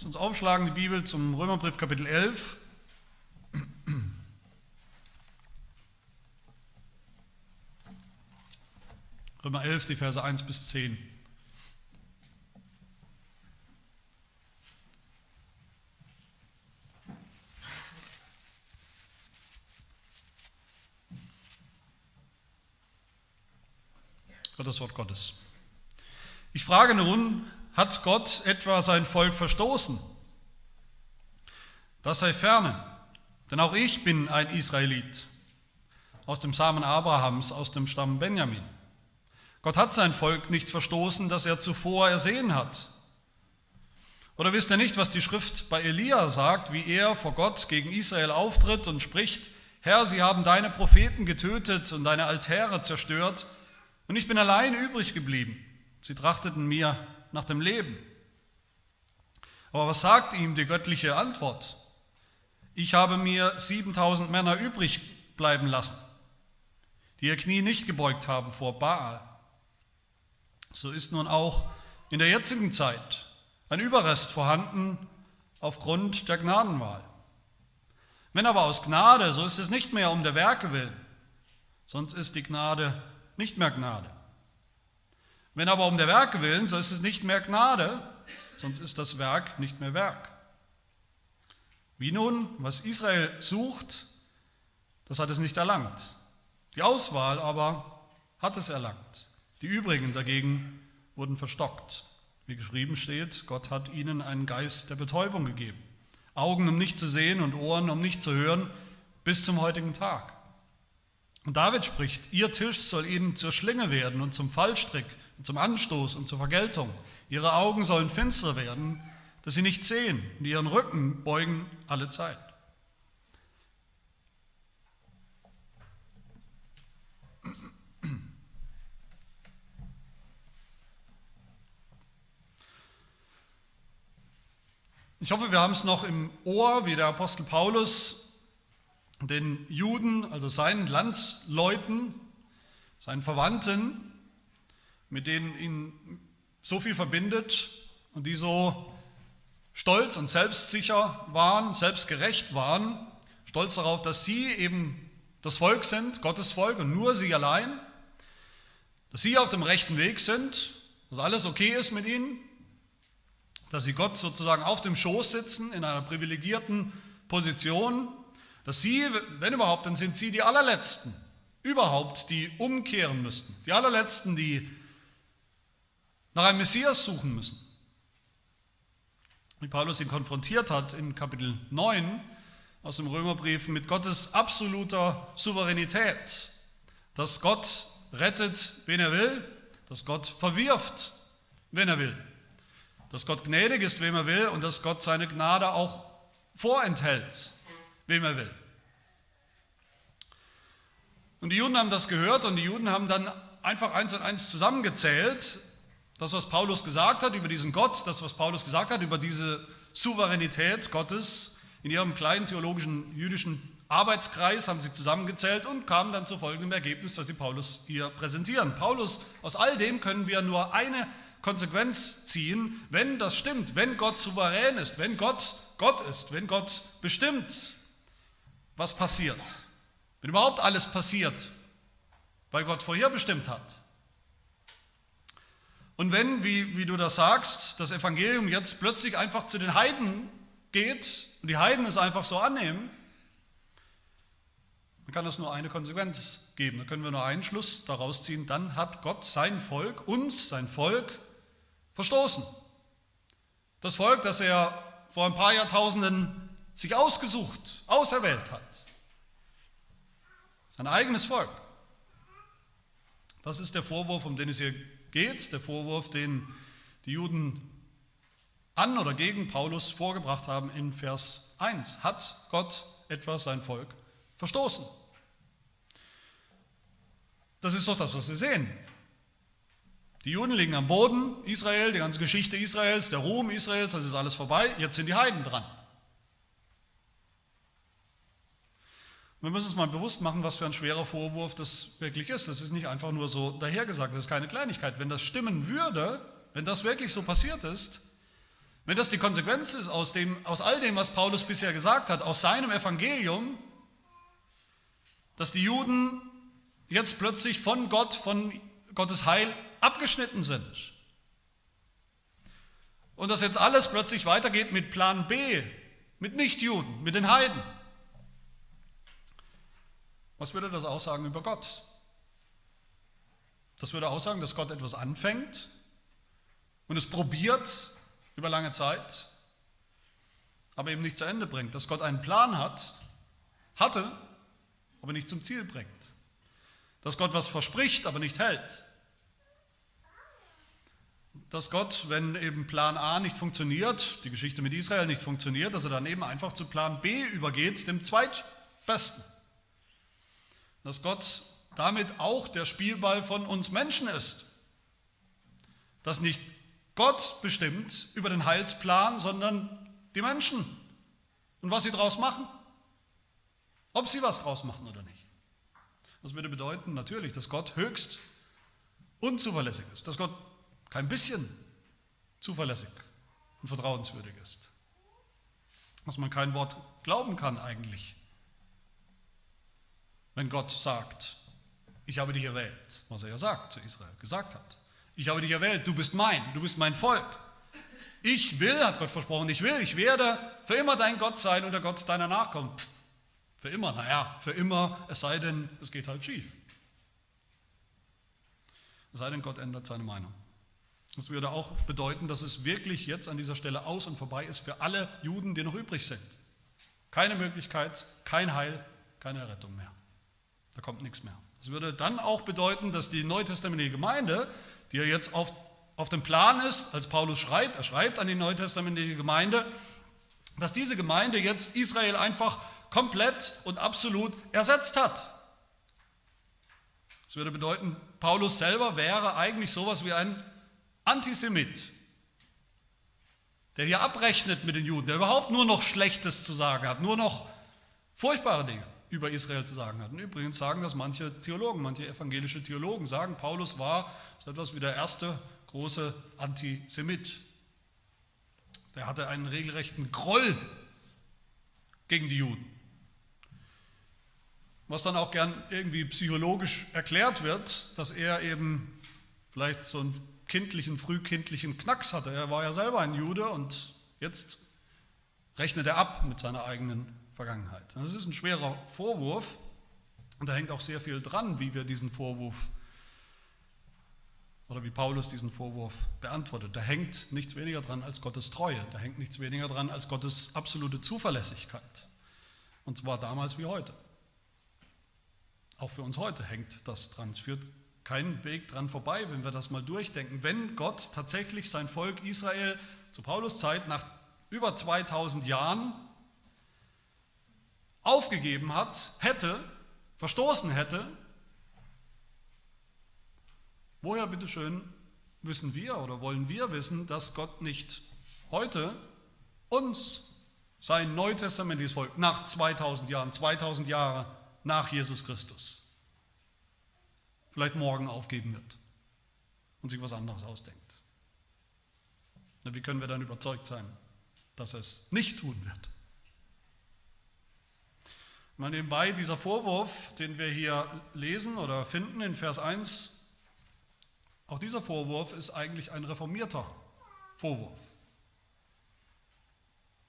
Lass uns aufschlagen die Bibel zum Römerbrief Kapitel 11. Römer 11, die Verse 1 bis 10. das Wort Gottes. Ich frage nun, hat Gott etwa sein Volk verstoßen? Das sei ferne, denn auch ich bin ein Israelit, aus dem Samen Abrahams, aus dem Stamm Benjamin. Gott hat sein Volk nicht verstoßen, das er zuvor ersehen hat. Oder wisst ihr nicht, was die Schrift bei Elia sagt, wie er vor Gott gegen Israel auftritt und spricht, Herr, sie haben deine Propheten getötet und deine Altäre zerstört und ich bin allein übrig geblieben. Sie trachteten mir nach dem Leben. Aber was sagt ihm die göttliche Antwort? Ich habe mir 7000 Männer übrig bleiben lassen, die ihr Knie nicht gebeugt haben vor Baal. So ist nun auch in der jetzigen Zeit ein Überrest vorhanden aufgrund der Gnadenwahl. Wenn aber aus Gnade, so ist es nicht mehr um der Werke willen, sonst ist die Gnade nicht mehr Gnade. Wenn aber um der Werke willen, so ist es nicht mehr Gnade, sonst ist das Werk nicht mehr Werk. Wie nun, was Israel sucht, das hat es nicht erlangt. Die Auswahl aber hat es erlangt. Die übrigen dagegen wurden verstockt. Wie geschrieben steht, Gott hat ihnen einen Geist der Betäubung gegeben. Augen, um nicht zu sehen und Ohren, um nicht zu hören, bis zum heutigen Tag. Und David spricht, ihr Tisch soll ihnen zur Schlinge werden und zum Fallstrick zum Anstoß und zur Vergeltung. Ihre Augen sollen finster werden, dass sie nicht sehen und ihren Rücken beugen alle Zeit. Ich hoffe, wir haben es noch im Ohr, wie der Apostel Paulus den Juden, also seinen Landsleuten, seinen Verwandten, mit denen ihn so viel verbindet und die so stolz und selbstsicher waren, selbstgerecht waren, stolz darauf, dass sie eben das Volk sind, Gottes Volk und nur sie allein, dass sie auf dem rechten Weg sind, dass alles okay ist mit ihnen, dass sie Gott sozusagen auf dem Schoß sitzen in einer privilegierten Position dass sie, wenn überhaupt, dann sind sie die allerletzten überhaupt, die umkehren müssten. Die allerletzten, die nach einem Messias suchen müssen. Wie Paulus ihn konfrontiert hat in Kapitel 9 aus dem Römerbrief mit Gottes absoluter Souveränität, dass Gott rettet, wen er will, dass Gott verwirft, wen er will, dass Gott gnädig ist, wem er will und dass Gott seine Gnade auch vorenthält, wem er will. Und die Juden haben das gehört und die Juden haben dann einfach eins und eins zusammengezählt. Das, was Paulus gesagt hat über diesen Gott, das, was Paulus gesagt hat über diese Souveränität Gottes in ihrem kleinen theologischen jüdischen Arbeitskreis haben sie zusammengezählt und kamen dann zu folgendem Ergebnis, das sie Paulus hier präsentieren. Paulus, aus all dem können wir nur eine Konsequenz ziehen, wenn das stimmt, wenn Gott souverän ist, wenn Gott Gott ist, wenn Gott bestimmt, was passiert. Wenn überhaupt alles passiert, weil Gott vorher bestimmt hat. Und wenn, wie, wie du das sagst, das Evangelium jetzt plötzlich einfach zu den Heiden geht und die Heiden es einfach so annehmen, dann kann das nur eine Konsequenz geben. Da können wir nur einen Schluss daraus ziehen. Dann hat Gott sein Volk, uns, sein Volk, verstoßen. Das Volk, das er vor ein paar Jahrtausenden sich ausgesucht, auserwählt hat. Sein eigenes Volk. Das ist der Vorwurf, um den es hier geht, der Vorwurf, den die Juden an oder gegen Paulus vorgebracht haben in Vers 1. Hat Gott etwa sein Volk verstoßen? Das ist doch das, was wir sehen. Die Juden liegen am Boden, Israel, die ganze Geschichte Israels, der Ruhm Israels, das ist alles vorbei, jetzt sind die Heiden dran. Wir müssen uns mal bewusst machen, was für ein schwerer Vorwurf das wirklich ist. Das ist nicht einfach nur so dahergesagt, das ist keine Kleinigkeit. Wenn das stimmen würde, wenn das wirklich so passiert ist, wenn das die Konsequenz ist aus, dem, aus all dem, was Paulus bisher gesagt hat, aus seinem Evangelium, dass die Juden jetzt plötzlich von Gott, von Gottes Heil abgeschnitten sind. Und dass jetzt alles plötzlich weitergeht mit Plan B, mit Nichtjuden, mit den Heiden. Was würde das aussagen über Gott? Das würde aussagen, dass Gott etwas anfängt und es probiert über lange Zeit, aber eben nicht zu Ende bringt. Dass Gott einen Plan hat, hatte, aber nicht zum Ziel bringt. Dass Gott was verspricht, aber nicht hält. Dass Gott, wenn eben Plan A nicht funktioniert, die Geschichte mit Israel nicht funktioniert, dass er dann eben einfach zu Plan B übergeht, dem zweitbesten. Dass Gott damit auch der Spielball von uns Menschen ist. Dass nicht Gott bestimmt über den Heilsplan, sondern die Menschen und was sie daraus machen. Ob sie was daraus machen oder nicht. Das würde bedeuten natürlich, dass Gott höchst unzuverlässig ist, dass Gott kein bisschen zuverlässig und vertrauenswürdig ist. Dass man kein Wort glauben kann eigentlich, wenn Gott sagt, ich habe dich erwählt, was er ja sagt zu Israel, gesagt hat. Ich habe dich erwählt, du bist mein, du bist mein Volk. Ich will, hat Gott versprochen, ich will, ich werde für immer dein Gott sein und der Gott deiner Nachkommen. Pff, für immer, naja, für immer, es sei denn, es geht halt schief. Es sei denn, Gott ändert seine Meinung. Das würde auch bedeuten, dass es wirklich jetzt an dieser Stelle aus und vorbei ist für alle Juden, die noch übrig sind. Keine Möglichkeit, kein Heil, keine Rettung mehr. Da kommt nichts mehr. Das würde dann auch bedeuten, dass die neutestamentliche Gemeinde, die ja jetzt auf, auf dem Plan ist, als Paulus schreibt, er schreibt an die neutestamentliche Gemeinde, dass diese Gemeinde jetzt Israel einfach komplett und absolut ersetzt hat. Das würde bedeuten, Paulus selber wäre eigentlich sowas wie ein Antisemit, der hier abrechnet mit den Juden, der überhaupt nur noch Schlechtes zu sagen hat, nur noch furchtbare Dinge über Israel zu sagen hat. Und übrigens sagen das manche Theologen, manche evangelische Theologen sagen, Paulus war so etwas wie der erste große Antisemit. Der hatte einen regelrechten Groll gegen die Juden. Was dann auch gern irgendwie psychologisch erklärt wird, dass er eben vielleicht so einen kindlichen, frühkindlichen Knacks hatte. Er war ja selber ein Jude und jetzt rechnet er ab mit seiner eigenen Vergangenheit. Das ist ein schwerer Vorwurf und da hängt auch sehr viel dran, wie wir diesen Vorwurf oder wie Paulus diesen Vorwurf beantwortet. Da hängt nichts weniger dran als Gottes Treue, da hängt nichts weniger dran als Gottes absolute Zuverlässigkeit. Und zwar damals wie heute. Auch für uns heute hängt das dran. Es führt keinen Weg dran vorbei, wenn wir das mal durchdenken. Wenn Gott tatsächlich sein Volk Israel zu Paulus Zeit nach über 2000 Jahren aufgegeben hat, hätte, verstoßen hätte, woher bitteschön wissen wir oder wollen wir wissen, dass Gott nicht heute uns, sein neutestamentliches Volk, nach 2000 Jahren, 2000 Jahre nach Jesus Christus, vielleicht morgen aufgeben wird und sich was anderes ausdenkt. Wie können wir dann überzeugt sein, dass er es nicht tun wird? Mal nebenbei, dieser Vorwurf, den wir hier lesen oder finden in Vers 1, auch dieser Vorwurf ist eigentlich ein reformierter Vorwurf.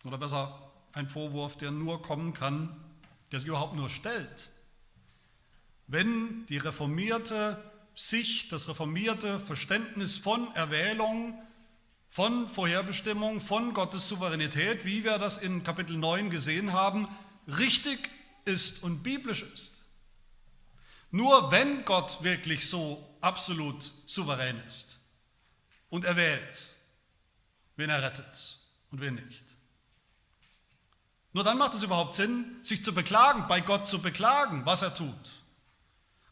Oder besser ein Vorwurf, der nur kommen kann, der sich überhaupt nur stellt, wenn die reformierte Sicht, das reformierte Verständnis von Erwählung, von Vorherbestimmung, von Gottes Souveränität, wie wir das in Kapitel 9 gesehen haben, richtig ist und biblisch ist. Nur wenn Gott wirklich so absolut souverän ist und er wählt, wen er rettet und wen nicht. Nur dann macht es überhaupt Sinn, sich zu beklagen, bei Gott zu beklagen, was er tut.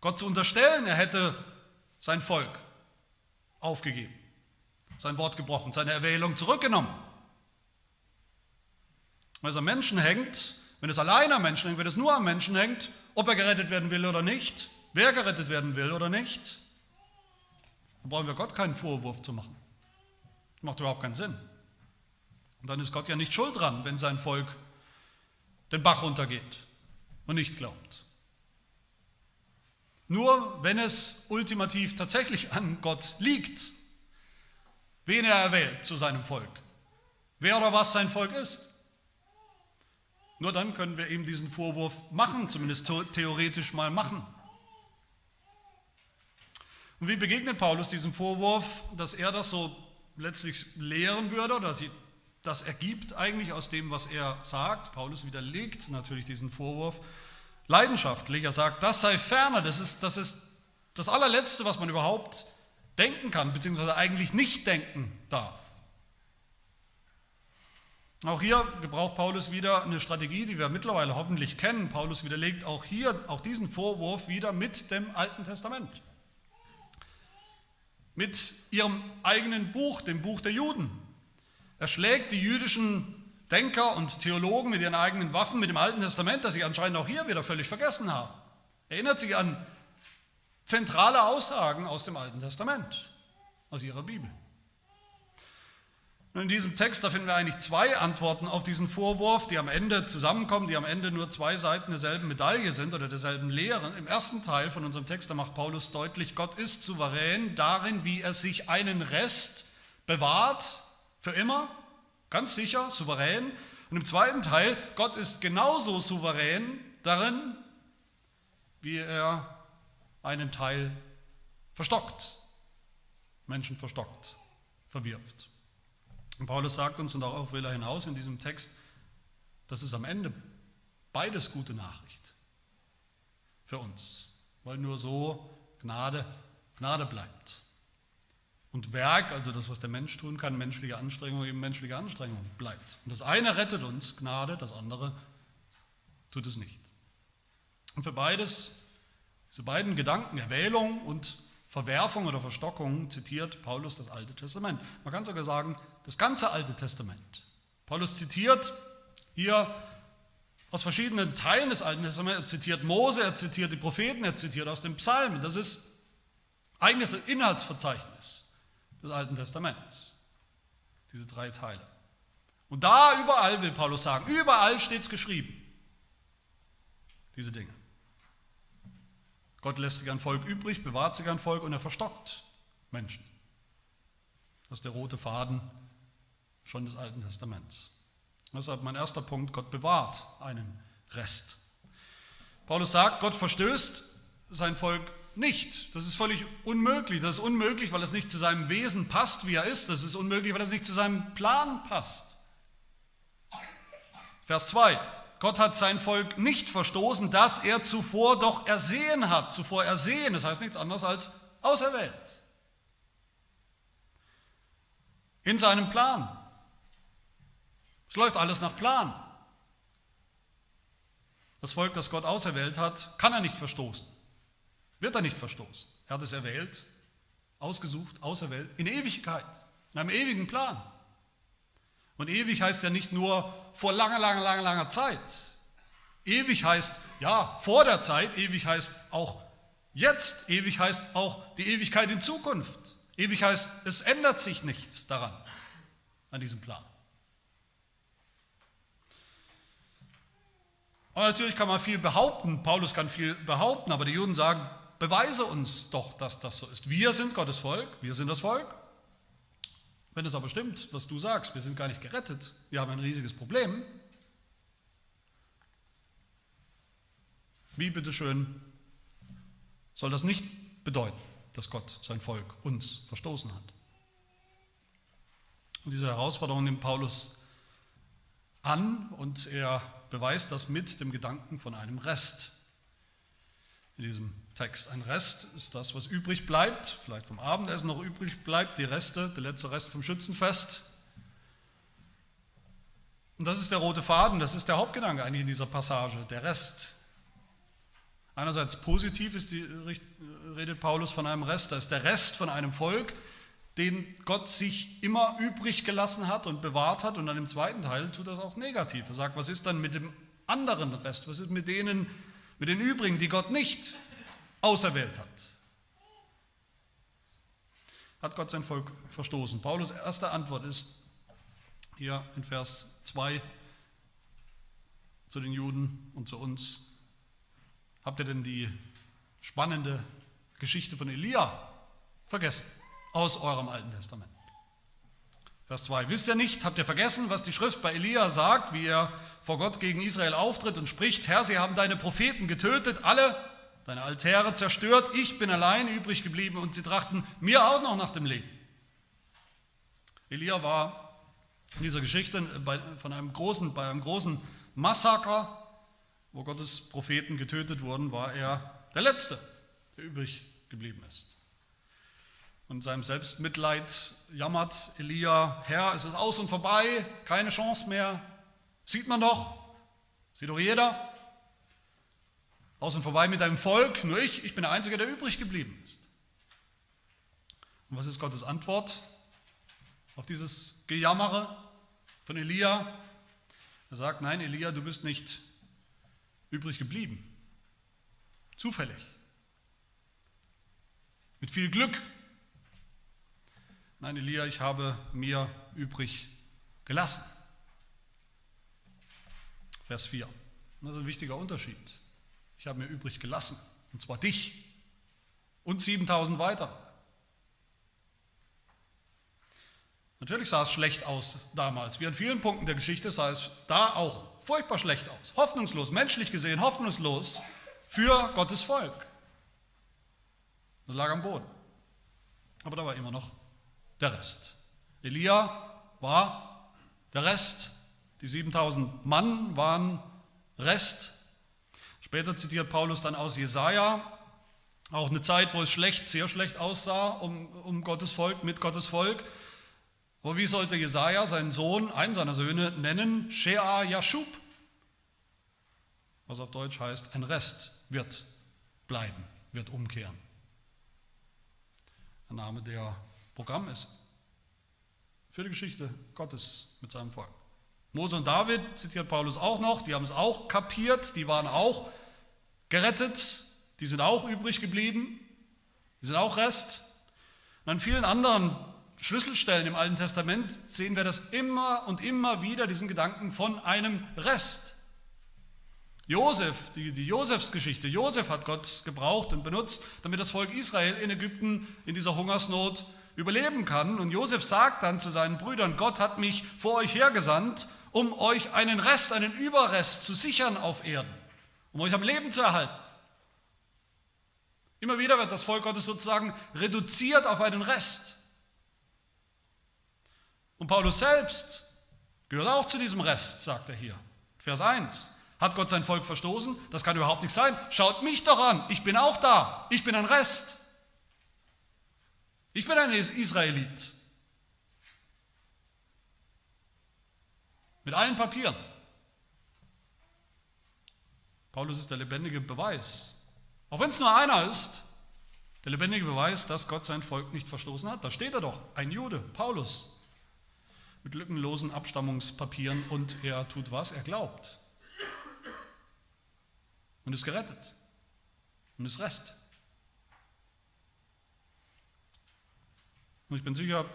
Gott zu unterstellen, er hätte sein Volk aufgegeben, sein Wort gebrochen, seine Erwählung zurückgenommen. Weil es am Menschen hängt, wenn es allein am Menschen hängt, wenn es nur am Menschen hängt, ob er gerettet werden will oder nicht, wer gerettet werden will oder nicht, dann brauchen wir Gott keinen Vorwurf zu machen. Das macht überhaupt keinen Sinn. Und dann ist Gott ja nicht schuld dran, wenn sein Volk den Bach runtergeht und nicht glaubt. Nur wenn es ultimativ tatsächlich an Gott liegt, wen er erwählt zu seinem Volk, wer oder was sein Volk ist. Nur dann können wir ihm diesen Vorwurf machen, zumindest theoretisch mal machen. Und wie begegnet Paulus diesem Vorwurf, dass er das so letztlich lehren würde oder sie das ergibt eigentlich aus dem, was er sagt. Paulus widerlegt natürlich diesen Vorwurf leidenschaftlich. Er sagt, das sei ferner, das ist, das ist das allerletzte, was man überhaupt denken kann, beziehungsweise eigentlich nicht denken darf. Auch hier gebraucht Paulus wieder eine Strategie, die wir mittlerweile hoffentlich kennen. Paulus widerlegt auch hier, auch diesen Vorwurf wieder mit dem Alten Testament. Mit ihrem eigenen Buch, dem Buch der Juden. Er schlägt die jüdischen Denker und Theologen mit ihren eigenen Waffen, mit dem Alten Testament, das sie anscheinend auch hier wieder völlig vergessen haben. Erinnert sich an zentrale Aussagen aus dem Alten Testament, aus ihrer Bibel. Und in diesem Text, da finden wir eigentlich zwei Antworten auf diesen Vorwurf, die am Ende zusammenkommen, die am Ende nur zwei Seiten derselben Medaille sind oder derselben Lehren. Im ersten Teil von unserem Text, da macht Paulus deutlich, Gott ist souverän darin, wie er sich einen Rest bewahrt für immer, ganz sicher, souverän. Und im zweiten Teil, Gott ist genauso souverän darin, wie er einen Teil verstockt, Menschen verstockt, verwirft. Und Paulus sagt uns, und darauf will er hinaus in diesem Text, das ist am Ende beides gute Nachricht für uns, weil nur so Gnade, Gnade bleibt. Und Werk, also das, was der Mensch tun kann, menschliche Anstrengung, eben menschliche Anstrengung bleibt. Und das eine rettet uns, Gnade, das andere tut es nicht. Und für beides, diese beiden Gedanken, Erwählung und Verwerfung oder Verstockung, zitiert Paulus das Alte Testament. Man kann sogar sagen, das ganze Alte Testament. Paulus zitiert hier aus verschiedenen Teilen des Alten Testaments, er zitiert Mose, er zitiert die Propheten, er zitiert aus den Psalmen. Das ist eigenes Inhaltsverzeichnis des Alten Testaments. Diese drei Teile. Und da überall will Paulus sagen, überall steht es geschrieben. Diese Dinge. Gott lässt sich ein Volk übrig, bewahrt sich ein Volk und er verstockt Menschen. Das ist der rote Faden schon des Alten Testaments. Deshalb mein erster Punkt, Gott bewahrt einen Rest. Paulus sagt, Gott verstößt sein Volk nicht. Das ist völlig unmöglich. Das ist unmöglich, weil es nicht zu seinem Wesen passt, wie er ist. Das ist unmöglich, weil es nicht zu seinem Plan passt. Vers 2. Gott hat sein Volk nicht verstoßen, das er zuvor doch ersehen hat. Zuvor ersehen, das heißt nichts anderes als auserwählt. In seinem Plan. Es läuft alles nach Plan. Das Volk, das Gott auserwählt hat, kann er nicht verstoßen. Wird er nicht verstoßen. Er hat es erwählt, ausgesucht, auserwählt, in Ewigkeit, in einem ewigen Plan. Und ewig heißt ja nicht nur vor langer, langer, langer, langer Zeit. Ewig heißt, ja, vor der Zeit, ewig heißt auch jetzt, ewig heißt auch die Ewigkeit in Zukunft. Ewig heißt, es ändert sich nichts daran, an diesem Plan. Aber natürlich kann man viel behaupten, Paulus kann viel behaupten, aber die Juden sagen, beweise uns doch, dass das so ist. Wir sind Gottes Volk, wir sind das Volk. Wenn es aber stimmt, was du sagst, wir sind gar nicht gerettet, wir haben ein riesiges Problem. Wie bitteschön soll das nicht bedeuten, dass Gott sein Volk uns verstoßen hat? Und diese Herausforderung nimmt Paulus an und er beweist das mit dem Gedanken von einem Rest in diesem Text. Ein Rest ist das, was übrig bleibt, vielleicht vom Abendessen noch übrig bleibt, die Reste, der letzte Rest vom Schützenfest. Und das ist der rote Faden, das ist der Hauptgedanke eigentlich in dieser Passage, der Rest. Einerseits positiv ist die, redet Paulus von einem Rest, da ist der Rest von einem Volk, den Gott sich immer übrig gelassen hat und bewahrt hat. Und dann im zweiten Teil tut das auch negativ. Er sagt, was ist dann mit dem anderen Rest? Was ist mit denen, mit den übrigen, die Gott nicht auserwählt hat. Hat Gott sein Volk verstoßen? Paulus erste Antwort ist, Hier in Vers 2 zu den Juden und zu uns. Habt ihr denn die spannende Geschichte von Elia vergessen aus eurem Alten Testament? Vers 2. Wisst ihr nicht, habt ihr vergessen, was die Schrift bei Elia sagt, wie er vor Gott gegen Israel auftritt und spricht, Herr, sie haben deine Propheten getötet, alle deine Altäre zerstört, ich bin allein übrig geblieben und sie trachten mir auch noch nach dem Leben. Elia war in dieser Geschichte bei, von einem großen, bei einem großen Massaker, wo Gottes Propheten getötet wurden, war er der Letzte, der übrig geblieben ist. Und in seinem Selbstmitleid jammert Elia, Herr, es ist aus und vorbei, keine Chance mehr. Sieht man doch, sieht doch jeder. Aus und vorbei mit deinem Volk, nur ich, ich bin der Einzige, der übrig geblieben ist. Und was ist Gottes Antwort auf dieses Gejammere von Elia? Er sagt, nein, Elia, du bist nicht übrig geblieben. Zufällig. Mit viel Glück Nein, Elia, ich habe mir übrig gelassen. Vers 4. Das ist ein wichtiger Unterschied. Ich habe mir übrig gelassen, und zwar dich und 7000 weitere. Natürlich sah es schlecht aus damals. Wie an vielen Punkten der Geschichte sah es da auch furchtbar schlecht aus. Hoffnungslos, menschlich gesehen hoffnungslos für Gottes Volk. Das lag am Boden. Aber da war immer noch der Rest. Elia war der Rest, die 7000 Mann waren Rest. Später zitiert Paulus dann aus Jesaja, auch eine Zeit, wo es schlecht, sehr schlecht aussah um, um Gottes Volk, mit Gottes Volk. Aber wie sollte Jesaja seinen Sohn, einen seiner Söhne, nennen? Shea Yashub, was auf Deutsch heißt, ein Rest wird bleiben, wird umkehren. Der Name der Programm ist. Für die Geschichte Gottes mit seinem Volk. Mose und David zitiert Paulus auch noch, die haben es auch kapiert, die waren auch gerettet, die sind auch übrig geblieben, die sind auch Rest. Und an vielen anderen Schlüsselstellen im Alten Testament sehen wir das immer und immer wieder, diesen Gedanken von einem Rest. Josef, die, die Josefsgeschichte, Josef hat Gott gebraucht und benutzt, damit das Volk Israel in Ägypten in dieser Hungersnot überleben kann. Und Josef sagt dann zu seinen Brüdern, Gott hat mich vor euch hergesandt, um euch einen Rest, einen Überrest zu sichern auf Erden, um euch am Leben zu erhalten. Immer wieder wird das Volk Gottes sozusagen reduziert auf einen Rest. Und Paulus selbst gehört auch zu diesem Rest, sagt er hier. Vers 1. Hat Gott sein Volk verstoßen? Das kann überhaupt nicht sein. Schaut mich doch an. Ich bin auch da. Ich bin ein Rest. Ich bin ein Israelit. Mit allen Papieren. Paulus ist der lebendige Beweis. Auch wenn es nur einer ist, der lebendige Beweis, dass Gott sein Volk nicht verstoßen hat. Da steht er doch, ein Jude, Paulus, mit lückenlosen Abstammungspapieren und er tut was? Er glaubt. Und ist gerettet. Und ist Rest. Und ich bin sicher,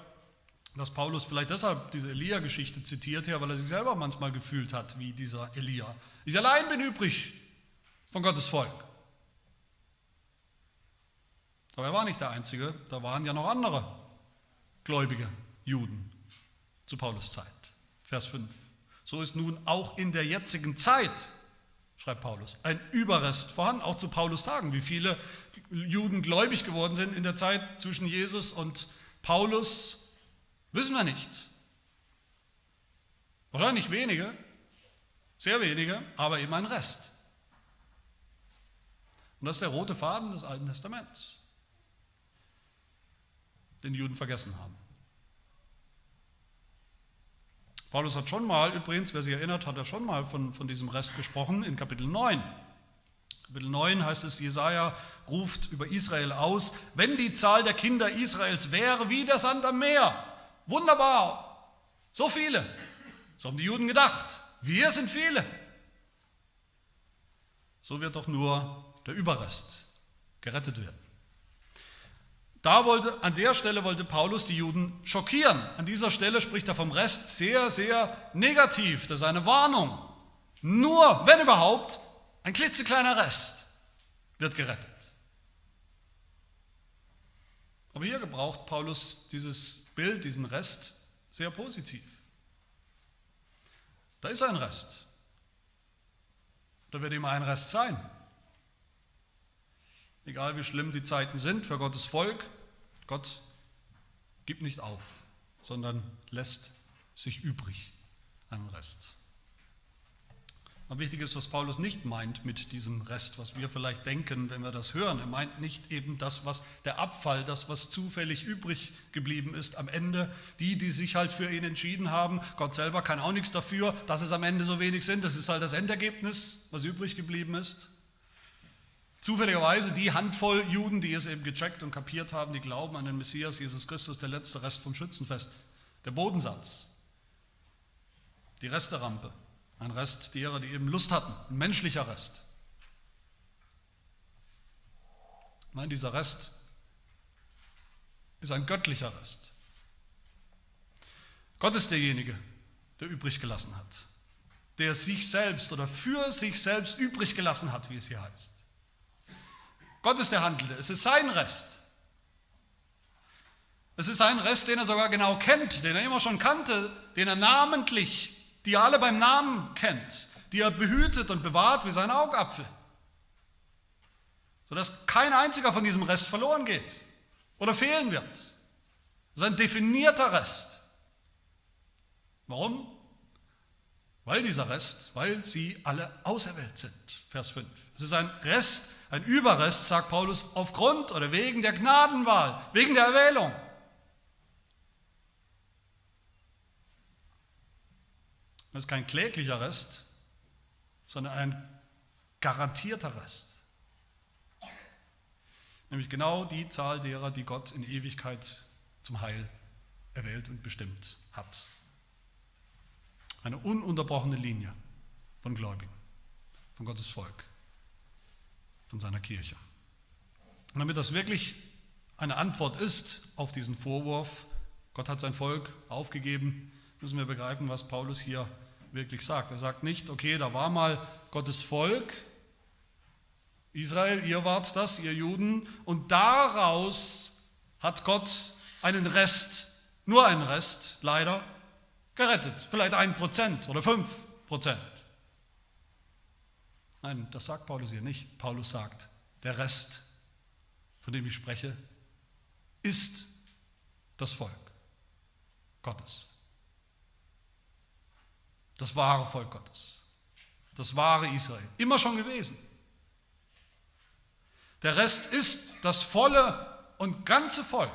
dass Paulus vielleicht deshalb diese Elia-Geschichte zitiert, hier, weil er sich selber manchmal gefühlt hat wie dieser Elia. Ich allein bin übrig von Gottes Volk. Aber er war nicht der Einzige, da waren ja noch andere gläubige Juden zu Paulus Zeit. Vers 5. So ist nun auch in der jetzigen Zeit, schreibt Paulus, ein Überrest vorhanden, auch zu Paulus Tagen. Wie viele Juden gläubig geworden sind in der Zeit zwischen Jesus und Jesus Paulus wissen wir nicht. Wahrscheinlich wenige, sehr wenige, aber eben ein Rest. Und das ist der rote Faden des Alten Testaments, den die Juden vergessen haben. Paulus hat schon mal, übrigens, wer sich erinnert, hat er schon mal von, von diesem Rest gesprochen in Kapitel 9. Kapitel 9 heißt es, Jesaja ruft über Israel aus, wenn die Zahl der Kinder Israels wäre wie der Sand am Meer. Wunderbar, so viele. So haben die Juden gedacht. Wir sind viele. So wird doch nur der Überrest gerettet werden. Da wollte, an der Stelle wollte Paulus die Juden schockieren. An dieser Stelle spricht er vom Rest sehr, sehr negativ. Das ist eine Warnung. Nur, wenn überhaupt, ein klitzekleiner Rest wird gerettet. Aber hier gebraucht Paulus dieses Bild, diesen Rest sehr positiv. Da ist ein Rest. Da wird immer ein Rest sein. Egal wie schlimm die Zeiten sind für Gottes Volk, Gott gibt nicht auf, sondern lässt sich übrig einen Rest. Aber wichtig ist, was Paulus nicht meint mit diesem Rest, was wir vielleicht denken, wenn wir das hören. Er meint nicht eben das, was der Abfall, das, was zufällig übrig geblieben ist am Ende. Die, die sich halt für ihn entschieden haben. Gott selber kann auch nichts dafür, dass es am Ende so wenig sind. Das ist halt das Endergebnis, was übrig geblieben ist. Zufälligerweise die Handvoll Juden, die es eben gecheckt und kapiert haben, die glauben an den Messias Jesus Christus, der letzte Rest vom Schützenfest, der Bodensatz, die Resterampe. Ein Rest derer, die eben Lust hatten, ein menschlicher Rest. Nein, dieser Rest ist ein göttlicher Rest. Gott ist derjenige, der übrig gelassen hat, der sich selbst oder für sich selbst übrig gelassen hat, wie es hier heißt. Gott ist der Handelnde, es ist sein Rest. Es ist ein Rest, den er sogar genau kennt, den er immer schon kannte, den er namentlich die er alle beim Namen kennt, die er behütet und bewahrt wie sein Augapfel, sodass kein einziger von diesem Rest verloren geht oder fehlen wird. Das ist ein definierter Rest. Warum? Weil dieser Rest, weil sie alle auserwählt sind. Vers 5. Es ist ein Rest, ein Überrest, sagt Paulus, aufgrund oder wegen der Gnadenwahl, wegen der Erwählung. Das ist kein kläglicher Rest, sondern ein garantierter Rest. Nämlich genau die Zahl derer, die Gott in Ewigkeit zum Heil erwählt und bestimmt hat. Eine ununterbrochene Linie von Gläubigen, von Gottes Volk, von seiner Kirche. Und damit das wirklich eine Antwort ist auf diesen Vorwurf, Gott hat sein Volk aufgegeben, müssen wir begreifen, was Paulus hier wirklich sagt. Er sagt nicht, okay, da war mal Gottes Volk, Israel, ihr wart das, ihr Juden, und daraus hat Gott einen Rest, nur einen Rest, leider, gerettet. Vielleicht ein Prozent oder fünf Prozent. Nein, das sagt Paulus hier nicht. Paulus sagt, der Rest, von dem ich spreche, ist das Volk Gottes. Das wahre Volk Gottes. Das wahre Israel. Immer schon gewesen. Der Rest ist das volle und ganze Volk.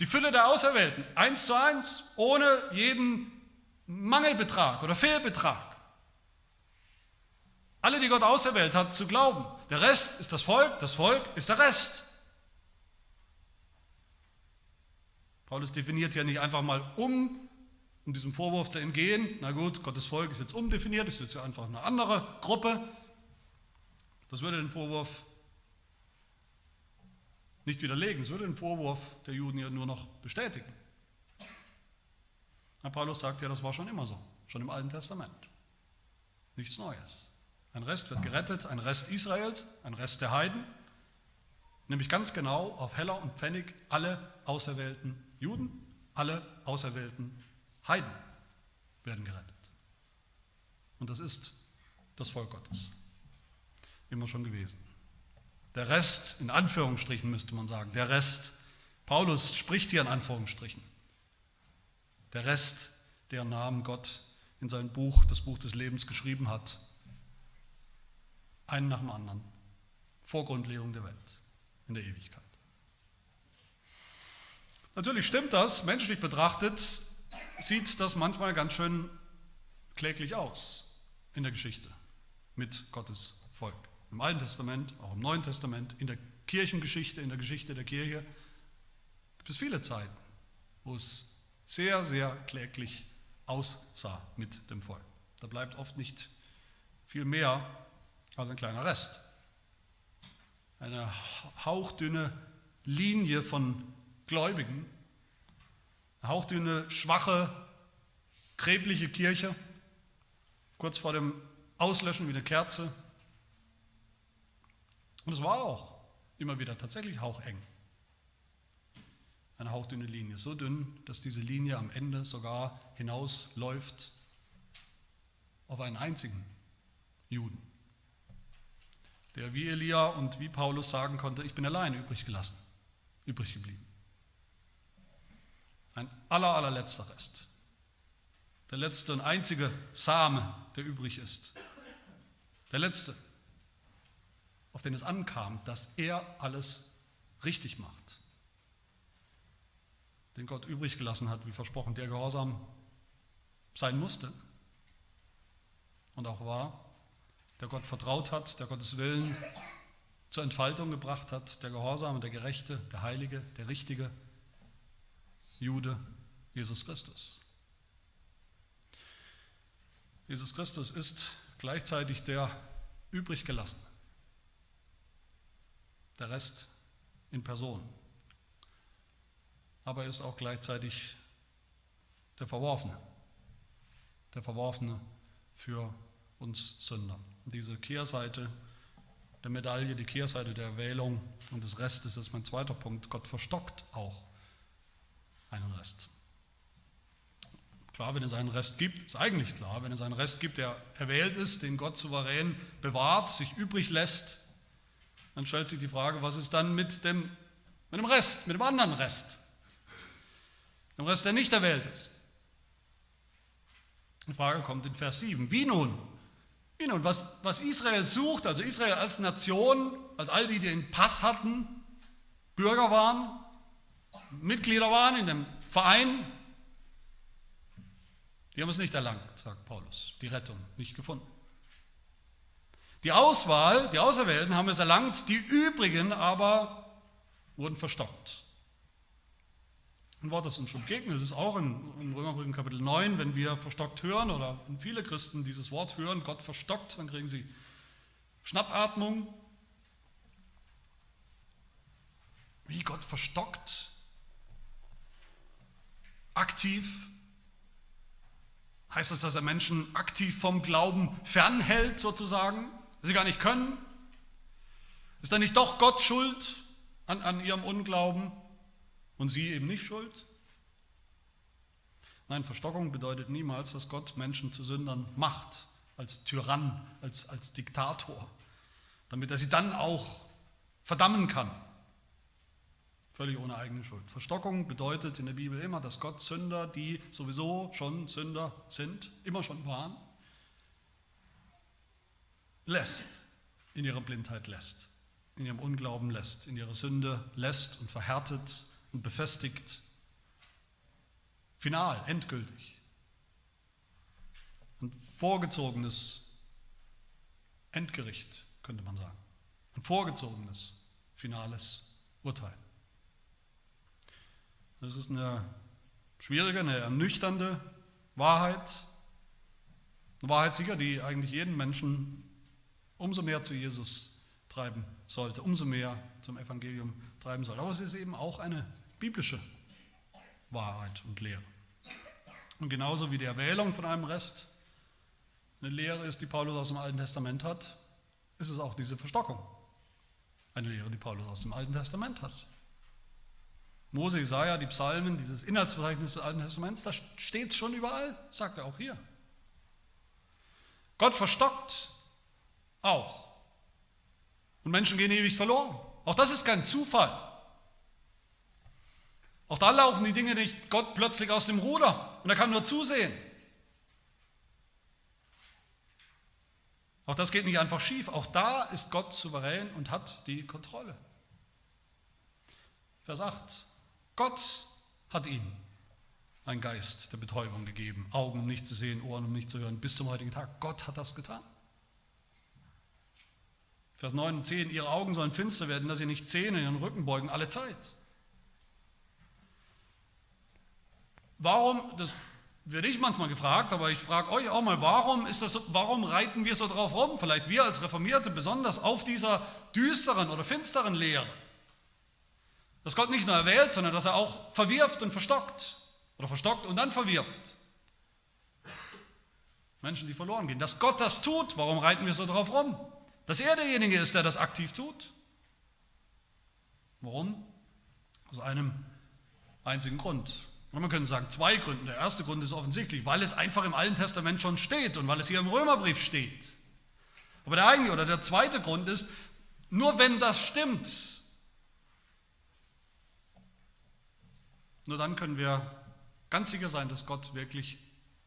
Die Fülle der Auserwählten, eins zu eins, ohne jeden Mangelbetrag oder Fehlbetrag. Alle, die Gott auserwählt hat, zu glauben. Der Rest ist das Volk, das Volk ist der Rest. Paulus definiert ja nicht einfach mal um um diesem Vorwurf zu entgehen, na gut, Gottes Volk ist jetzt umdefiniert, ist jetzt einfach eine andere Gruppe. Das würde den Vorwurf nicht widerlegen, es würde den Vorwurf der Juden ja nur noch bestätigen. Herr Paulus sagt ja, das war schon immer so, schon im Alten Testament. Nichts Neues. Ein Rest wird gerettet, ein Rest Israels, ein Rest der Heiden, nämlich ganz genau auf Heller und Pfennig alle auserwählten Juden, alle auserwählten Heiden werden gerettet. Und das ist das Volk Gottes. Immer schon gewesen. Der Rest, in Anführungsstrichen müsste man sagen, der Rest, Paulus spricht hier in Anführungsstrichen, der Rest, der Namen Gott in sein Buch, das Buch des Lebens geschrieben hat, einen nach dem anderen, vor Grundlegung der Welt, in der Ewigkeit. Natürlich stimmt das, menschlich betrachtet, sieht das manchmal ganz schön kläglich aus in der Geschichte mit Gottes Volk. Im Alten Testament, auch im Neuen Testament, in der Kirchengeschichte, in der Geschichte der Kirche gibt es viele Zeiten, wo es sehr, sehr kläglich aussah mit dem Volk. Da bleibt oft nicht viel mehr als ein kleiner Rest. eine hauchdünne Linie von Gläubigen, eine hauchdünne, schwache, gräbliche Kirche, kurz vor dem Auslöschen wie eine Kerze. Und es war auch immer wieder tatsächlich haucheng. Eine hauchdünne Linie, so dünn, dass diese Linie am Ende sogar hinausläuft auf einen einzigen Juden, der wie Elia und wie Paulus sagen konnte, ich bin allein übrig gelassen, übrig geblieben. Ein aller, allerletzter Rest. Der letzte und einzige Same, der übrig ist. Der letzte, auf den es ankam, dass er alles richtig macht. Den Gott übrig gelassen hat, wie versprochen, der Gehorsam sein musste und auch war, der Gott vertraut hat, der Gottes Willen zur Entfaltung gebracht hat, der Gehorsame, der Gerechte, der Heilige, der Richtige, Jude, Jesus Christus. Jesus Christus ist gleichzeitig der übrig gelassene. Der Rest in Person. Aber er ist auch gleichzeitig der Verworfene. Der Verworfene für uns Sünder. Diese Kehrseite der Medaille, die Kehrseite der Erwählung und des Restes ist mein zweiter Punkt. Gott verstockt auch einen Rest. Klar, wenn es einen Rest gibt, ist eigentlich klar, wenn es einen Rest gibt, der erwählt ist, den Gott souverän bewahrt, sich übrig lässt, dann stellt sich die Frage, was ist dann mit dem, mit dem Rest, mit dem anderen Rest? Dem Rest, der nicht erwählt ist. Die Frage kommt in Vers 7. Wie nun? Wie nun? Was, was Israel sucht, also Israel als Nation, als all die, die den Pass hatten, Bürger waren, Mitglieder waren in dem Verein, die haben es nicht erlangt, sagt Paulus, die Rettung nicht gefunden. Die Auswahl, die Auserwählten haben es erlangt, die übrigen aber wurden verstockt. Ein Wort, das uns schon begegnet, ist auch in, im Römerbrief Kapitel 9, wenn wir verstockt hören oder wenn viele Christen dieses Wort hören, Gott verstockt, dann kriegen sie Schnappatmung. Wie Gott verstockt, aktiv. Heißt das, dass er Menschen aktiv vom Glauben fernhält, sozusagen? dass sie gar nicht können? Ist da nicht doch Gott schuld an, an ihrem Unglauben und sie eben nicht schuld? Nein, Verstockung bedeutet niemals, dass Gott Menschen zu Sündern macht, als Tyrann, als, als Diktator, damit er sie dann auch verdammen kann. Völlig ohne eigene Schuld. Verstockung bedeutet in der Bibel immer, dass Gott Sünder, die sowieso schon Sünder sind, immer schon waren, lässt, in ihrer Blindheit lässt, in ihrem Unglauben lässt, in ihrer Sünde lässt und verhärtet und befestigt. Final, endgültig. Ein vorgezogenes Endgericht, könnte man sagen. Ein vorgezogenes, finales Urteil. Das ist eine schwierige, eine ernüchternde Wahrheit. Eine Wahrheit sicher, die eigentlich jeden Menschen umso mehr zu Jesus treiben sollte, umso mehr zum Evangelium treiben sollte. Aber es ist eben auch eine biblische Wahrheit und Lehre. Und genauso wie die Erwählung von einem Rest eine Lehre ist, die Paulus aus dem Alten Testament hat, ist es auch diese Verstockung eine Lehre, die Paulus aus dem Alten Testament hat. Mose, Isaiah, die Psalmen, dieses Inhaltsverzeichnis des Alten Testaments, da steht es schon überall, sagt er auch hier. Gott verstockt auch. Und Menschen gehen ewig verloren. Auch das ist kein Zufall. Auch da laufen die Dinge nicht Gott plötzlich aus dem Ruder und er kann nur zusehen. Auch das geht nicht einfach schief. Auch da ist Gott souverän und hat die Kontrolle. Vers 8. Gott hat ihnen einen Geist der Betäubung gegeben. Augen, um nicht zu sehen, Ohren, um nicht zu hören, bis zum heutigen Tag. Gott hat das getan. Vers 9 und 10, ihre Augen sollen finster werden, dass sie nicht sehen und ihren Rücken beugen, alle Zeit. Warum, das werde ich manchmal gefragt, aber ich frage euch auch mal, warum, ist das warum reiten wir so drauf rum? Vielleicht wir als Reformierte besonders auf dieser düsteren oder finsteren Lehre. Dass Gott nicht nur erwählt, sondern dass er auch verwirft und verstockt. Oder verstockt und dann verwirft. Menschen, die verloren gehen. Dass Gott das tut, warum reiten wir so drauf rum? Dass er derjenige ist, der das aktiv tut. Warum? Aus einem einzigen Grund. Und man könnte sagen, zwei Gründe. Der erste Grund ist offensichtlich, weil es einfach im Alten Testament schon steht und weil es hier im Römerbrief steht. Aber der eigentliche oder der zweite Grund ist, nur wenn das stimmt, nur dann können wir ganz sicher sein, dass Gott wirklich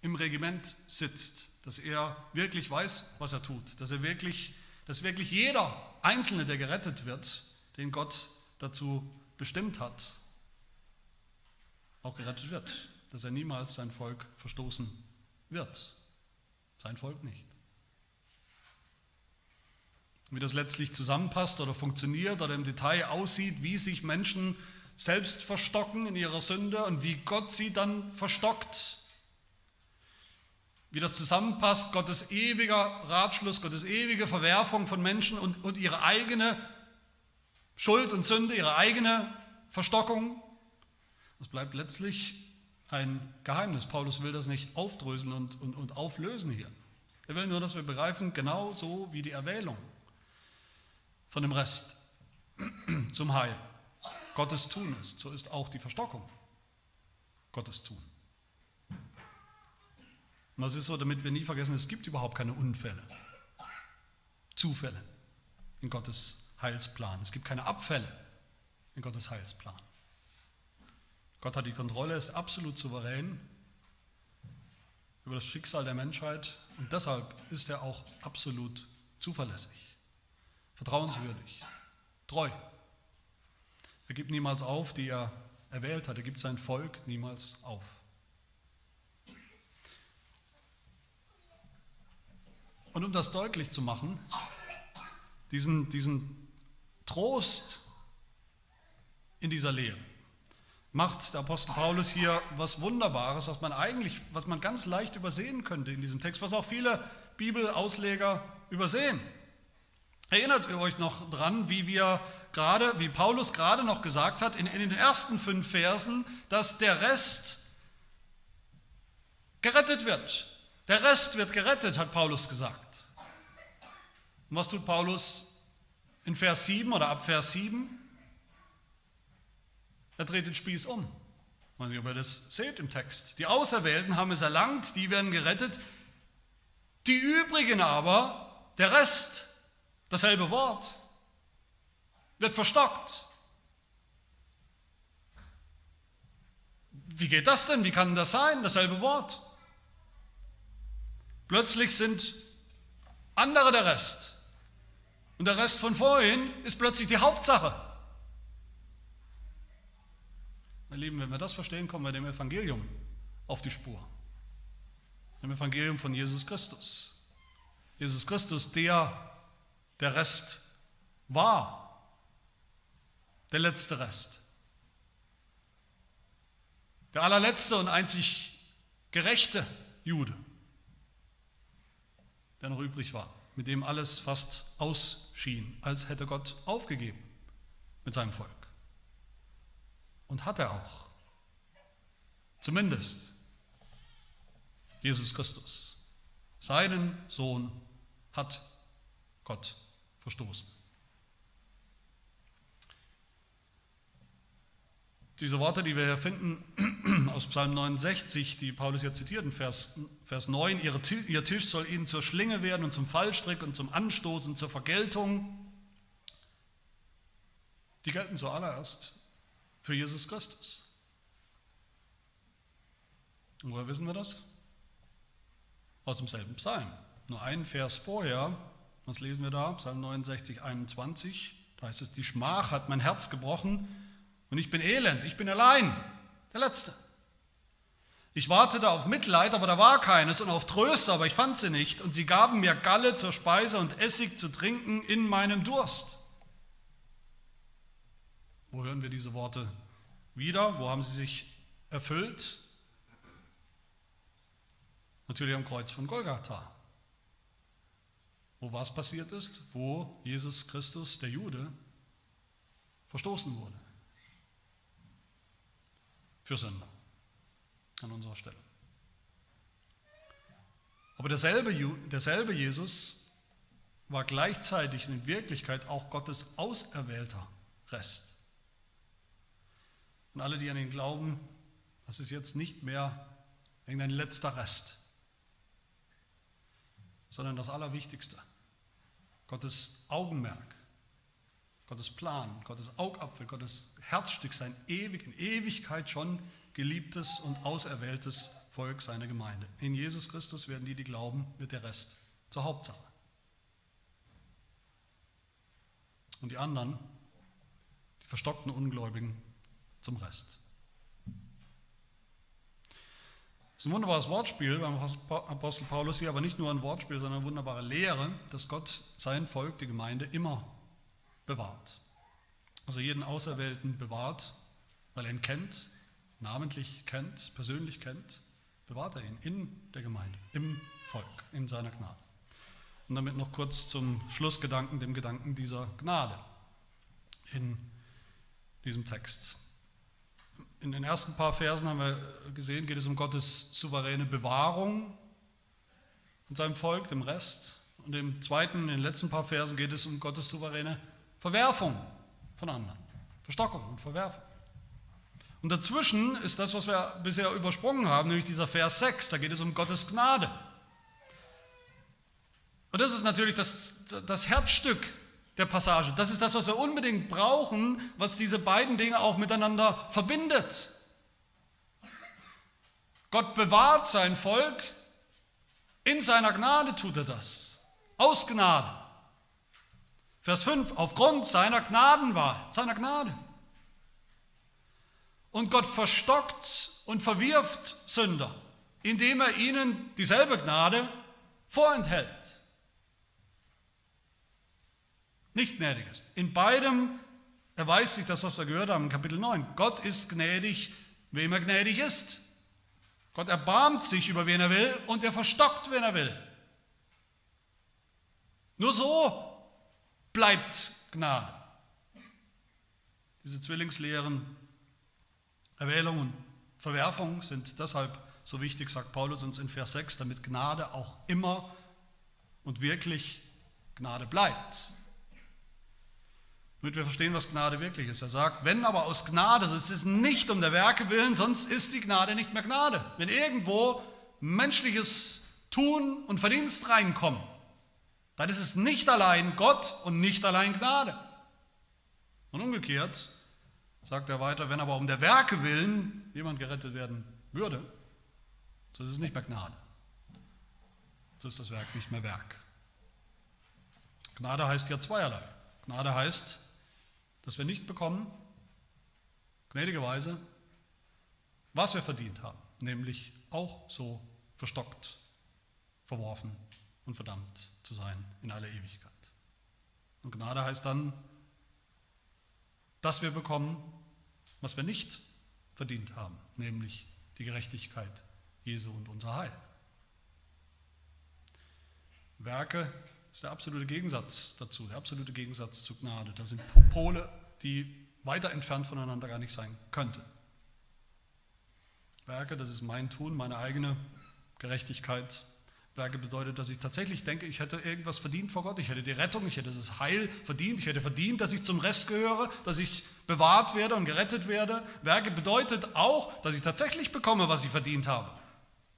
im Regiment sitzt, dass er wirklich weiß, was er tut, dass er wirklich, dass wirklich jeder Einzelne, der gerettet wird, den Gott dazu bestimmt hat, auch gerettet wird, dass er niemals sein Volk verstoßen wird. Sein Volk nicht. Wie das letztlich zusammenpasst oder funktioniert oder im Detail aussieht, wie sich Menschen selbst verstocken in ihrer Sünde und wie Gott sie dann verstockt. Wie das zusammenpasst, Gottes ewiger Ratschluss, Gottes ewige Verwerfung von Menschen und, und ihre eigene Schuld und Sünde, ihre eigene Verstockung. Das bleibt letztlich ein Geheimnis. Paulus will das nicht aufdröseln und, und, und auflösen hier. Er will nur, dass wir begreifen, genau so wie die Erwählung von dem Rest zum Heil Gottes Tun ist, so ist auch die Verstockung Gottes Tun. Und das ist so, damit wir nie vergessen, es gibt überhaupt keine Unfälle, Zufälle in Gottes Heilsplan. Es gibt keine Abfälle in Gottes Heilsplan. Gott hat die Kontrolle, ist absolut souverän über das Schicksal der Menschheit und deshalb ist er auch absolut zuverlässig, vertrauenswürdig, treu. Er gibt niemals auf, die er erwählt hat. Er gibt sein Volk niemals auf. Und um das deutlich zu machen, diesen, diesen Trost in dieser Lehre, macht der Apostel Paulus hier was Wunderbares, was man eigentlich, was man ganz leicht übersehen könnte in diesem Text, was auch viele Bibelausleger übersehen. Erinnert ihr euch noch dran, wie wir gerade, wie Paulus gerade noch gesagt hat, in, in den ersten fünf Versen, dass der Rest gerettet wird. Der Rest wird gerettet, hat Paulus gesagt. Und was tut Paulus in Vers 7 oder ab Vers 7? Er dreht den Spieß um. Ich weiß nicht, ob ihr das seht im Text. Die Auserwählten haben es erlangt, die werden gerettet. Die übrigen aber, der Rest, dasselbe Wort, wird verstockt. Wie geht das denn? Wie kann das sein? Dasselbe Wort. Plötzlich sind andere der Rest. Und der Rest von vorhin ist plötzlich die Hauptsache. Meine Lieben, wenn wir das verstehen, kommen wir dem Evangelium auf die Spur. Dem Evangelium von Jesus Christus. Jesus Christus, der der Rest war. Der letzte Rest. Der allerletzte und einzig gerechte Jude, der noch übrig war, mit dem alles fast ausschien, als hätte Gott aufgegeben mit seinem Volk. Und hat er auch. Zumindest Jesus Christus. Seinen Sohn hat Gott verstoßen. Diese Worte, die wir hier finden aus Psalm 69, die Paulus hier zitiert in Vers, Vers 9, ihr Tisch soll ihnen zur Schlinge werden und zum Fallstrick und zum Anstoßen, zur Vergeltung, die gelten zuallererst für Jesus Christus. Und woher wissen wir das? Aus demselben Psalm. Nur einen Vers vorher, was lesen wir da? Psalm 69, 21. Da heißt es, die Schmach hat mein Herz gebrochen und ich bin elend, ich bin allein, der Letzte. Ich wartete auf Mitleid, aber da war keines, und auf Tröste, aber ich fand sie nicht. Und sie gaben mir Galle zur Speise und Essig zu trinken in meinem Durst. Wo hören wir diese Worte wieder? Wo haben sie sich erfüllt? Natürlich am Kreuz von Golgatha, wo was passiert ist, wo Jesus Christus, der Jude, verstoßen wurde. Für Sünder an unserer Stelle. Aber derselbe, derselbe Jesus war gleichzeitig in Wirklichkeit auch Gottes auserwählter Rest. Und alle, die an ihn glauben, das ist jetzt nicht mehr irgendein letzter Rest, sondern das Allerwichtigste. Gottes Augenmerk, Gottes Plan, Gottes Augapfel, Gottes Herzstück, sein ewig, in Ewigkeit schon geliebtes und auserwähltes Volk seiner Gemeinde. In Jesus Christus werden die, die glauben, wird der Rest zur Hauptsache. Und die anderen, die verstockten Ungläubigen, zum Rest. Das ist ein wunderbares Wortspiel beim Apostel Paulus hier, aber nicht nur ein Wortspiel, sondern eine wunderbare Lehre, dass Gott sein Volk, die Gemeinde, immer bewahrt. Also jeden Auserwählten bewahrt, weil er ihn kennt, namentlich kennt, persönlich kennt, bewahrt er ihn in der Gemeinde, im Volk, in seiner Gnade. Und damit noch kurz zum Schlussgedanken, dem Gedanken dieser Gnade in diesem Text in den ersten paar Versen haben wir gesehen, geht es um Gottes souveräne Bewahrung in seinem Volk, dem Rest. Und im zweiten, in den letzten paar Versen geht es um Gottes souveräne Verwerfung von anderen. Verstockung und Verwerfung. Und dazwischen ist das, was wir bisher übersprungen haben, nämlich dieser Vers 6, da geht es um Gottes Gnade. Und das ist natürlich das, das Herzstück der Passage. Das ist das, was wir unbedingt brauchen, was diese beiden Dinge auch miteinander verbindet. Gott bewahrt sein Volk, in seiner Gnade tut er das, aus Gnade. Vers 5, aufgrund seiner Gnadenwahl, seiner Gnade. Und Gott verstockt und verwirft Sünder, indem er ihnen dieselbe Gnade vorenthält nicht gnädig ist. In beidem erweist sich das, was wir gehört haben in Kapitel 9. Gott ist gnädig, wem er gnädig ist. Gott erbarmt sich über wen er will und er verstockt, wen er will. Nur so bleibt Gnade. Diese Zwillingslehren, Erwählung und Verwerfung sind deshalb so wichtig, sagt Paulus uns in Vers 6, damit Gnade auch immer und wirklich Gnade bleibt damit wir verstehen, was Gnade wirklich ist. Er sagt, wenn aber aus Gnade, so ist es nicht um der Werke willen, sonst ist die Gnade nicht mehr Gnade. Wenn irgendwo menschliches Tun und Verdienst reinkommen, dann ist es nicht allein Gott und nicht allein Gnade. Und umgekehrt sagt er weiter, wenn aber um der Werke willen jemand gerettet werden würde, so ist es nicht mehr Gnade. So ist das Werk nicht mehr Werk. Gnade heißt ja zweierlei. Gnade heißt, dass wir nicht bekommen, gnädigerweise, was wir verdient haben, nämlich auch so verstockt, verworfen und verdammt zu sein in aller Ewigkeit. Und Gnade heißt dann, dass wir bekommen, was wir nicht verdient haben, nämlich die Gerechtigkeit Jesu und unser Heil. Werke ist der absolute Gegensatz dazu, der absolute Gegensatz zu Gnade. Da sind Pole, die weiter entfernt voneinander gar nicht sein könnten. Werke, das ist mein Tun, meine eigene Gerechtigkeit. Werke bedeutet, dass ich tatsächlich denke, ich hätte irgendwas verdient vor Gott, ich hätte die Rettung, ich hätte das Heil verdient, ich hätte verdient, dass ich zum Rest gehöre, dass ich bewahrt werde und gerettet werde. Werke bedeutet auch, dass ich tatsächlich bekomme, was ich verdient habe,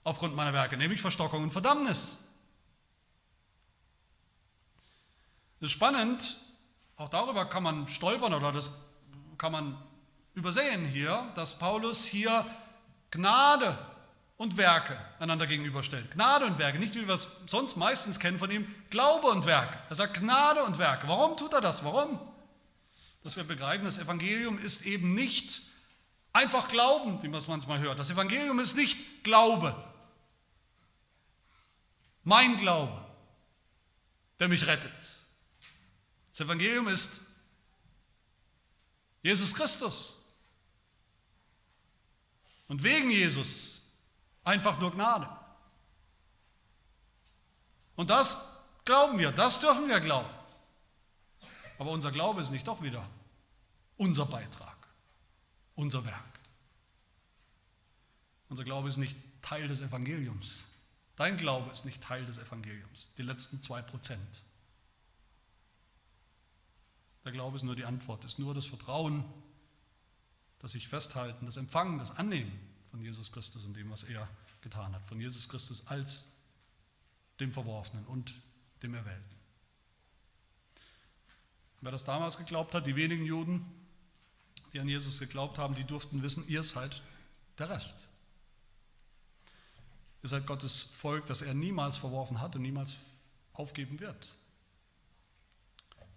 aufgrund meiner Werke, nämlich Verstockung und Verdammnis. Das ist spannend, auch darüber kann man stolpern oder das kann man übersehen hier, dass Paulus hier Gnade und Werke einander gegenüberstellt. Gnade und Werke, nicht wie wir es sonst meistens kennen von ihm, Glaube und Werke. Er sagt Gnade und Werke. Warum tut er das? Warum? Dass wir begreifen, das Evangelium ist eben nicht einfach Glauben, wie man es manchmal hört. Das Evangelium ist nicht Glaube. Mein Glaube, der mich rettet. Das Evangelium ist Jesus Christus. Und wegen Jesus einfach nur Gnade. Und das glauben wir, das dürfen wir glauben. Aber unser Glaube ist nicht doch wieder unser Beitrag, unser Werk. Unser Glaube ist nicht Teil des Evangeliums. Dein Glaube ist nicht Teil des Evangeliums, die letzten zwei Prozent. Der Glaube ist nur die Antwort, ist nur das Vertrauen, das sich festhalten, das Empfangen, das Annehmen von Jesus Christus und dem, was er getan hat. Von Jesus Christus als dem Verworfenen und dem Erwählten. Wer das damals geglaubt hat, die wenigen Juden, die an Jesus geglaubt haben, die durften wissen, ihr seid der Rest. Ihr seid Gottes Volk, das er niemals verworfen hat und niemals aufgeben wird.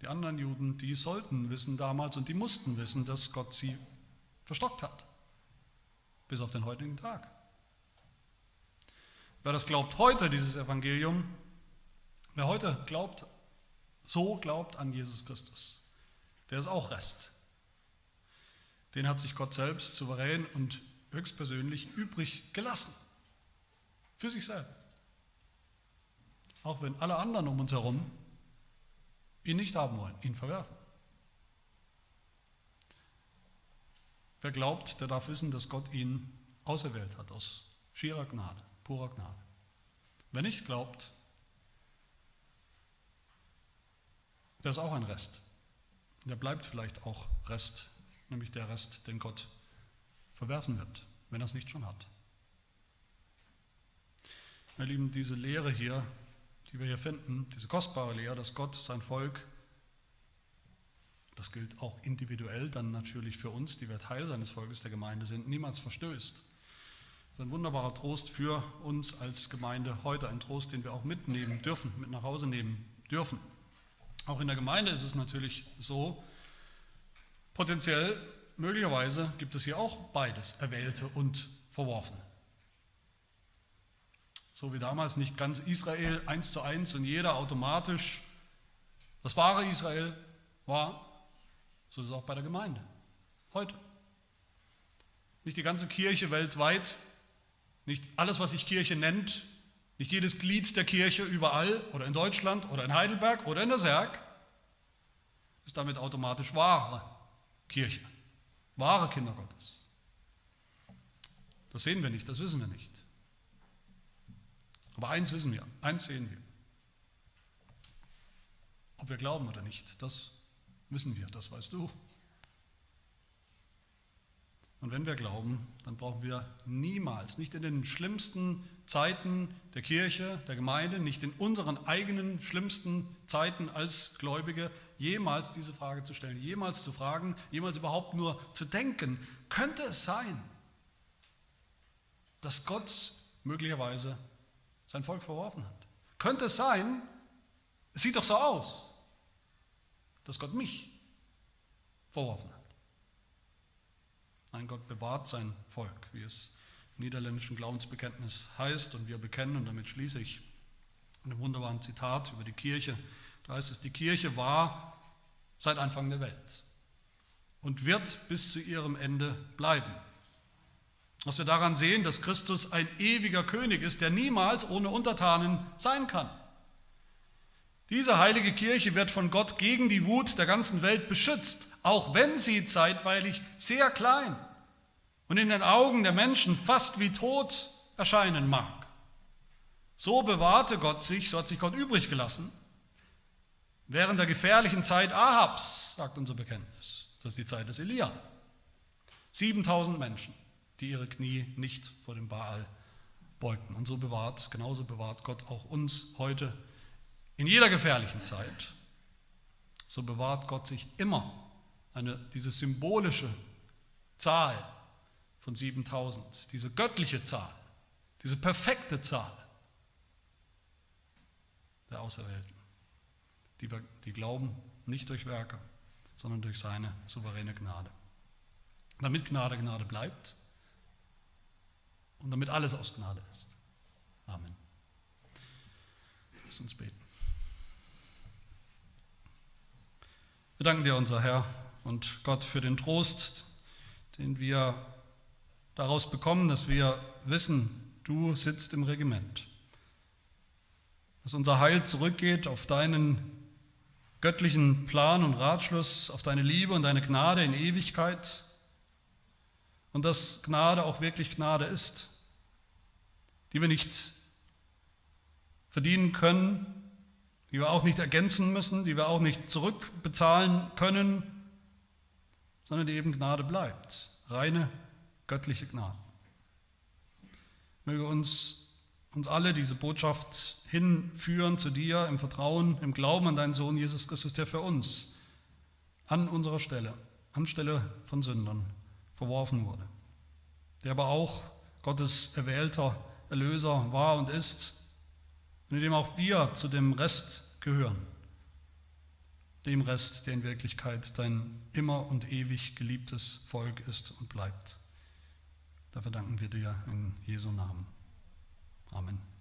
Die anderen Juden, die sollten wissen damals und die mussten wissen, dass Gott sie verstockt hat. Bis auf den heutigen Tag. Wer das glaubt heute, dieses Evangelium, wer heute glaubt, so glaubt an Jesus Christus, der ist auch Rest. Den hat sich Gott selbst souverän und höchstpersönlich übrig gelassen. Für sich selbst. Auch wenn alle anderen um uns herum ihn nicht haben wollen, ihn verwerfen. Wer glaubt, der darf wissen, dass Gott ihn auserwählt hat aus schierer Gnade, purer Gnade. Wer nicht glaubt, der ist auch ein Rest. Der bleibt vielleicht auch Rest, nämlich der Rest, den Gott verwerfen wird, wenn er es nicht schon hat. Meine Lieben, diese Lehre hier, die wir hier finden, diese kostbare Lehre, dass Gott sein Volk, das gilt auch individuell dann natürlich für uns, die wir Teil seines Volkes der Gemeinde sind, niemals verstößt. Das ist ein wunderbarer Trost für uns als Gemeinde heute, ein Trost, den wir auch mitnehmen dürfen, mit nach Hause nehmen dürfen. Auch in der Gemeinde ist es natürlich so, potenziell, möglicherweise gibt es hier auch beides, Erwählte und Verworfene so wie damals nicht ganz Israel eins zu eins und jeder automatisch das wahre Israel war, so ist es auch bei der Gemeinde heute. Nicht die ganze Kirche weltweit, nicht alles, was sich Kirche nennt, nicht jedes Glied der Kirche überall oder in Deutschland oder in Heidelberg oder in der Serg ist damit automatisch wahre Kirche, wahre Kinder Gottes. Das sehen wir nicht, das wissen wir nicht. Aber eins wissen wir, eins sehen wir. Ob wir glauben oder nicht, das wissen wir, das weißt du. Und wenn wir glauben, dann brauchen wir niemals, nicht in den schlimmsten Zeiten der Kirche, der Gemeinde, nicht in unseren eigenen schlimmsten Zeiten als Gläubige, jemals diese Frage zu stellen, jemals zu fragen, jemals überhaupt nur zu denken, könnte es sein, dass Gott möglicherweise sein Volk verworfen hat. Könnte es sein, es sieht doch so aus, dass Gott mich verworfen hat. Nein, Gott bewahrt sein Volk, wie es im niederländischen Glaubensbekenntnis heißt. Und wir bekennen, und damit schließe ich mit einem wunderbaren Zitat über die Kirche. Da heißt es, die Kirche war seit Anfang der Welt und wird bis zu ihrem Ende bleiben. Was wir daran sehen, dass Christus ein ewiger König ist, der niemals ohne Untertanen sein kann. Diese heilige Kirche wird von Gott gegen die Wut der ganzen Welt beschützt, auch wenn sie zeitweilig sehr klein und in den Augen der Menschen fast wie tot erscheinen mag. So bewahrte Gott sich, so hat sich Gott übrig gelassen, während der gefährlichen Zeit Ahabs, sagt unser Bekenntnis, das ist die Zeit des Elia. 7000 Menschen die ihre Knie nicht vor dem Baal beugten. Und so bewahrt, genauso bewahrt Gott auch uns heute in jeder gefährlichen Zeit. So bewahrt Gott sich immer eine, diese symbolische Zahl von 7000, diese göttliche Zahl, diese perfekte Zahl der Auserwählten, die, wir, die glauben nicht durch Werke, sondern durch seine souveräne Gnade. Damit Gnade Gnade bleibt, und damit alles aus Gnade ist. Amen. Lass uns beten. Wir danken dir, unser Herr und Gott, für den Trost, den wir daraus bekommen, dass wir wissen, du sitzt im Regiment. dass unser Heil zurückgeht auf deinen göttlichen Plan und Ratschluss, auf deine Liebe und deine Gnade in Ewigkeit und dass Gnade auch wirklich Gnade ist, die wir nicht verdienen können, die wir auch nicht ergänzen müssen, die wir auch nicht zurückbezahlen können, sondern die eben Gnade bleibt, reine göttliche Gnade. Möge uns, uns alle diese Botschaft hinführen zu dir im Vertrauen, im Glauben an deinen Sohn Jesus Christus, der für uns an unserer Stelle, anstelle von Sündern, verworfen wurde, der aber auch Gottes erwählter Erlöser war und ist, und in dem auch wir zu dem Rest gehören, dem Rest, der in Wirklichkeit dein immer und ewig geliebtes Volk ist und bleibt. Dafür danken wir dir in Jesu Namen. Amen.